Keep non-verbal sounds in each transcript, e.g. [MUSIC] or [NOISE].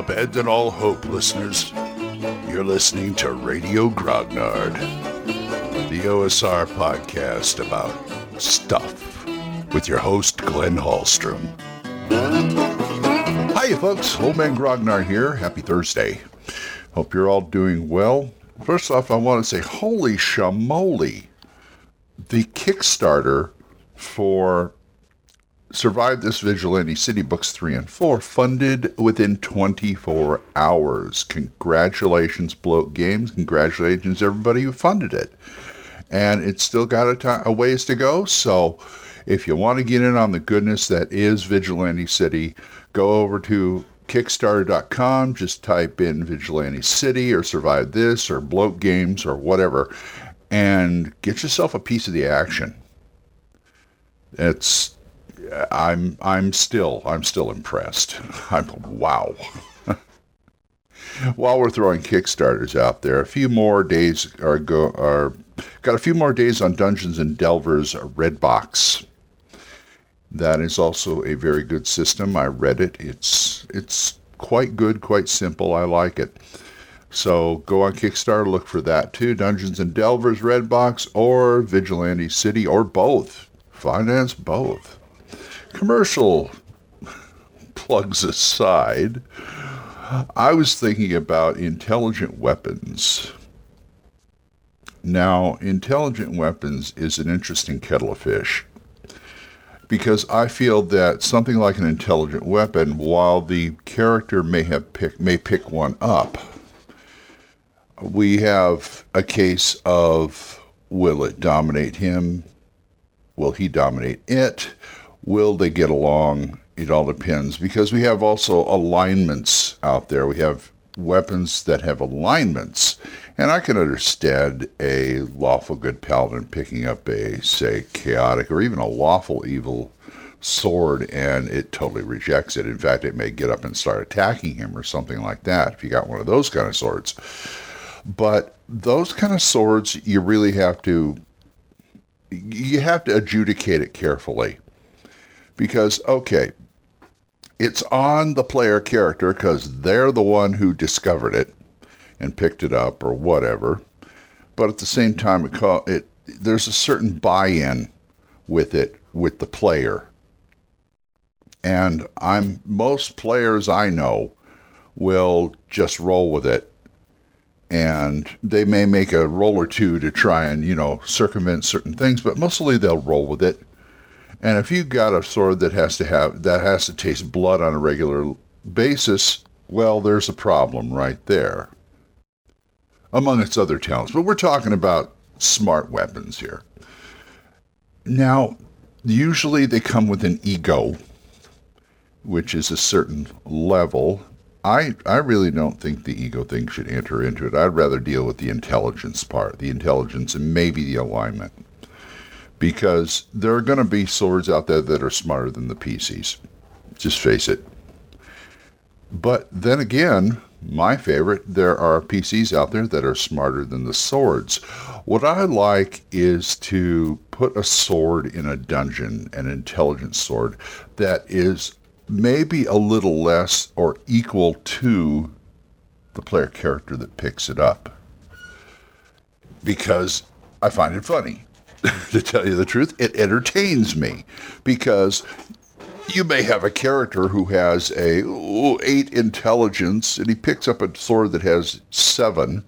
Abandon all hope, listeners. You're listening to Radio Grognard, the OSR podcast about stuff, with your host, Glenn Hallstrom. Hiya, folks. Old Man Grognard here. Happy Thursday. Hope you're all doing well. First off, I want to say, holy shamoly. The Kickstarter for Survive This Vigilante City Books 3 and 4 funded within 24 hours. Congratulations, Bloat Games. Congratulations, everybody who funded it. And it's still got a, t- a ways to go. So if you want to get in on the goodness that is Vigilante City, go over to Kickstarter.com, just type in Vigilante City or Survive This or Bloat Games or whatever, and get yourself a piece of the action. It's I'm I'm still I'm still impressed. [LAUGHS] I'm wow. [LAUGHS] While we're throwing Kickstarters out there, a few more days are go are got a few more days on Dungeons and Delvers Red Box. That is also a very good system. I read it. It's it's quite good, quite simple. I like it. So go on Kickstarter, look for that too. Dungeons and Delvers Red Box or Vigilante City or both. Finance both. Commercial plugs aside, I was thinking about intelligent weapons. Now, intelligent weapons is an interesting kettle of fish because I feel that something like an intelligent weapon, while the character may have pick, may pick one up, we have a case of will it dominate him? Will he dominate it? Will they get along? It all depends because we have also alignments out there. We have weapons that have alignments. And I can understand a lawful good paladin picking up a, say, chaotic or even a lawful evil sword and it totally rejects it. In fact, it may get up and start attacking him or something like that if you got one of those kind of swords. But those kind of swords, you really have to you have to adjudicate it carefully because okay, it's on the player character because they're the one who discovered it and picked it up or whatever. But at the same time, it, it there's a certain buy-in with it with the player. And I'm most players I know will just roll with it. And they may make a roll or two to try and, you know, circumvent certain things, but mostly they'll roll with it. And if you've got a sword that has to have that has to taste blood on a regular basis, well, there's a problem right there. Among its other talents. But we're talking about smart weapons here. Now, usually they come with an ego, which is a certain level. I, I really don't think the ego thing should enter into it. I'd rather deal with the intelligence part, the intelligence and maybe the alignment because there are going to be swords out there that are smarter than the PCs. Just face it. But then again, my favorite, there are PCs out there that are smarter than the swords. What I like is to put a sword in a dungeon, an intelligence sword, that is maybe a little less or equal to the player character that picks it up. Because I find it funny. [LAUGHS] to tell you the truth, it entertains me because you may have a character who has a ooh, eight intelligence and he picks up a sword that has seven.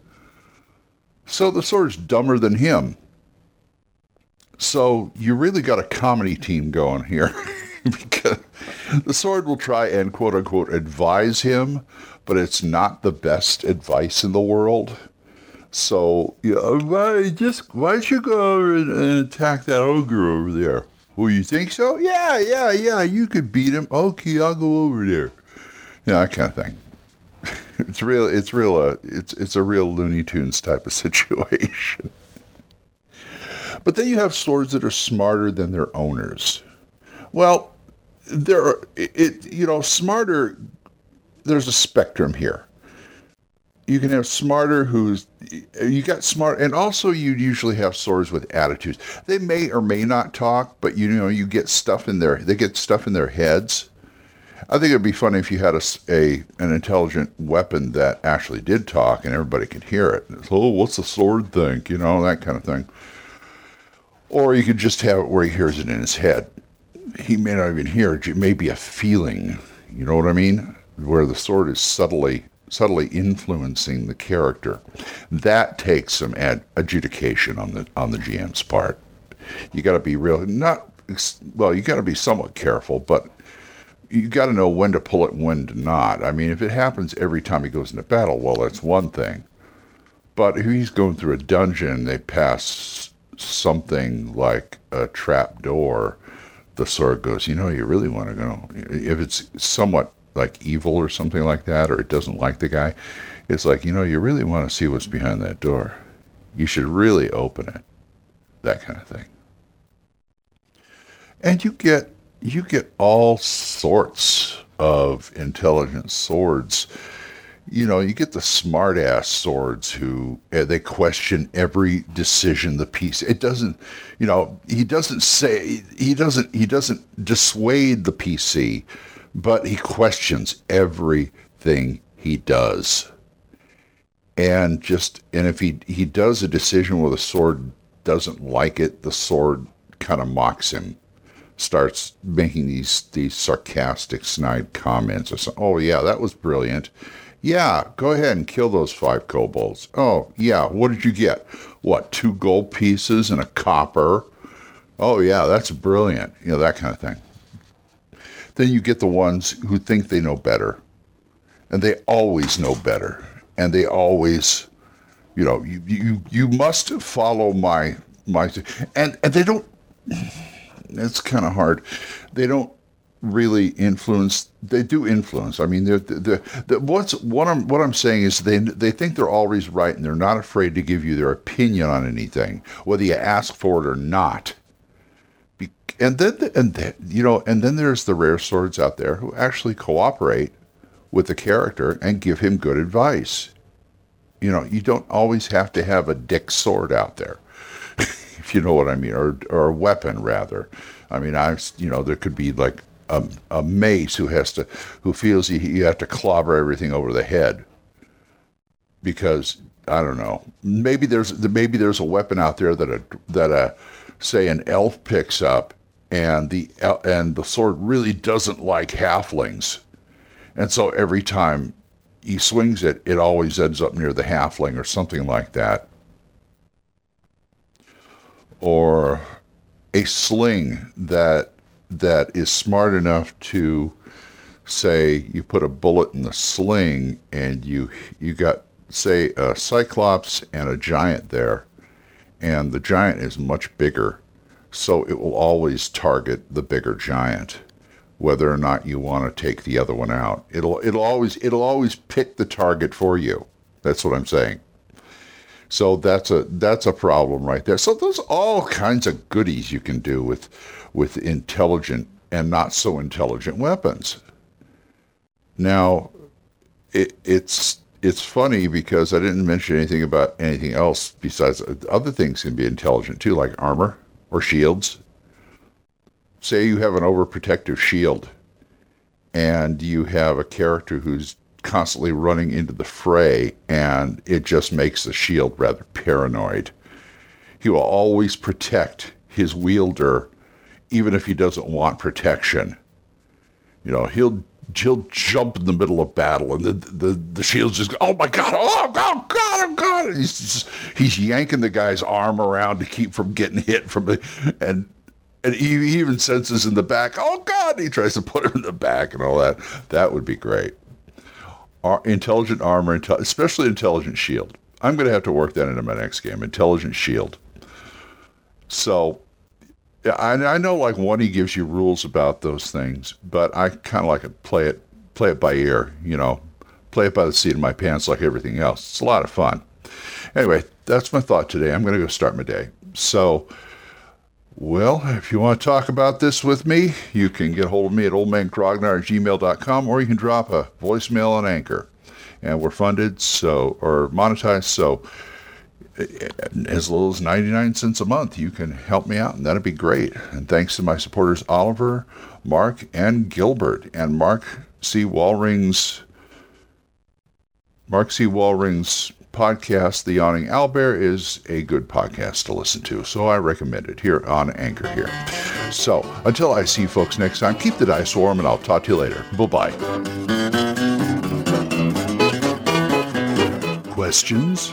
So the sword's dumber than him. So you really got a comedy team going here [LAUGHS] because the sword will try and quote unquote advise him, but it's not the best advice in the world. So, you know, why just why don't you go over and, attack that ogre over there? Well, you think so? Yeah, yeah, yeah. You could beat him. Okay, I'll go over there. Yeah, that kind of thing. [LAUGHS] it's real. It's real. Uh, it's it's a real Looney Tunes type of [LAUGHS] situation. but then you have swords that are smarter than their owners. Well, there are it. You know, smarter. There's a spectrum here you can have smarter who's you got smart and also you usually have swords with attitudes they may or may not talk but you know you get stuff in their they get stuff in their heads I think it'd be funny if you had a, a an intelligent weapon that actually did talk and everybody could hear it. oh, what's the sword think? You know, that kind of thing. Or you could just have it where he hears it in his head. He may not even hear it. It may be a feeling. You know what I mean? Where the sword is subtly subtly influencing the character. That takes some ad- adjudication on the on the GM's part. You got to be real not well, you got to be somewhat careful, but you got to know when to pull it and when to not. I mean, if it happens every time he goes into battle, well, that's one thing. But if he's going through a dungeon, they pass something like a trap door, the sword goes, you know, you really want to go. If it's somewhat like evil or something like that, or it doesn't like the guy, it's like, you know, you really want to see what's behind that door. You should really open it. That kind of thing. And you get you get all sorts of intelligent swords. You know, you get the smartass swords who uh, they question every decision the piece. It doesn't, you know, he doesn't say he doesn't he doesn't dissuade the PC but he questions everything he does. And just and if he he does a decision where the sword doesn't like it, the sword kind of mocks him, starts making these these sarcastic, snide comments. Or something. Oh yeah, that was brilliant. Yeah, go ahead and kill those five kobolds. Oh yeah, what did you get? What two gold pieces and a copper? Oh yeah, that's brilliant. You know that kind of thing. Then you get the ones who think they know better. And they always know better. And they always, you know, you you, you must follow my my and and they don't it's kind of hard. They don't really influence they do influence i mean they're, they're, they're, what's what i'm what i'm saying is they they think they're always right and they're not afraid to give you their opinion on anything whether you ask for it or not and then and then, you know and then there's the rare swords out there who actually cooperate with the character and give him good advice. You know you don't always have to have a dick sword out there [LAUGHS] if you know what i mean or or a weapon rather. I mean i you know there could be like a, a mace who has to who feels you, you have to clobber everything over the head because i don't know maybe there's maybe there's a weapon out there that a that a say an elf picks up and the uh, and the sword really doesn't like halflings, and so every time he swings it, it always ends up near the halfling or something like that, or a sling that that is smart enough to say you put a bullet in the sling and you you got say a cyclops and a giant there and the giant is much bigger so it will always target the bigger giant, whether or not you want to take the other one out. It'll it'll always it'll always pick the target for you. That's what I'm saying. So that's a that's a problem right there. So there's all kinds of goodies you can do with with intelligent and not so intelligent weapons. Now, it, it's it's funny because I didn't mention anything about anything else besides uh, other things can be intelligent too, like armor or shields. Say you have an overprotective shield and you have a character who's constantly running into the fray and it just makes the shield rather paranoid. He will always protect his wielder even if he doesn't want protection. You know, he'll he'll jump in the middle of battle and the the, the shield's just oh my god oh, oh god oh god oh god. And he's just, he's yanking the guy's arm around to keep from getting hit from the and and he, he even senses in the back oh god he tries to put him in the back and all that. That would be great. Our, intelligent armor especially intelligent shield. I'm going to have to work that into my next game intelligent shield. So yeah, I, I know like one he gives you rules about those things, but I kind of like to play it play it by ear, you know, play it by the seat of my pants like everything else. It's a lot of fun. Anyway, that's my thought today. I'm going to go start my day. So, well, if you want to talk about this with me, you can get hold of me at oldmangrognard at gmail.com or you can drop a voicemail on Anchor. And we're funded, so, or monetized, so Uh, as little as 99 cents a month, you can help me out, and that'd be great. And thanks to my supporters Oliver, Mark and Gilbert and Mark C. Wallring's Mark C. Wallring's podcast, The Yawning Owlbear, is a good podcast to listen to, so I recommend it here on Anchor here. So until I see you folks next time, keep the dice warm, and I'll talk to you later. Bye bye. Questions?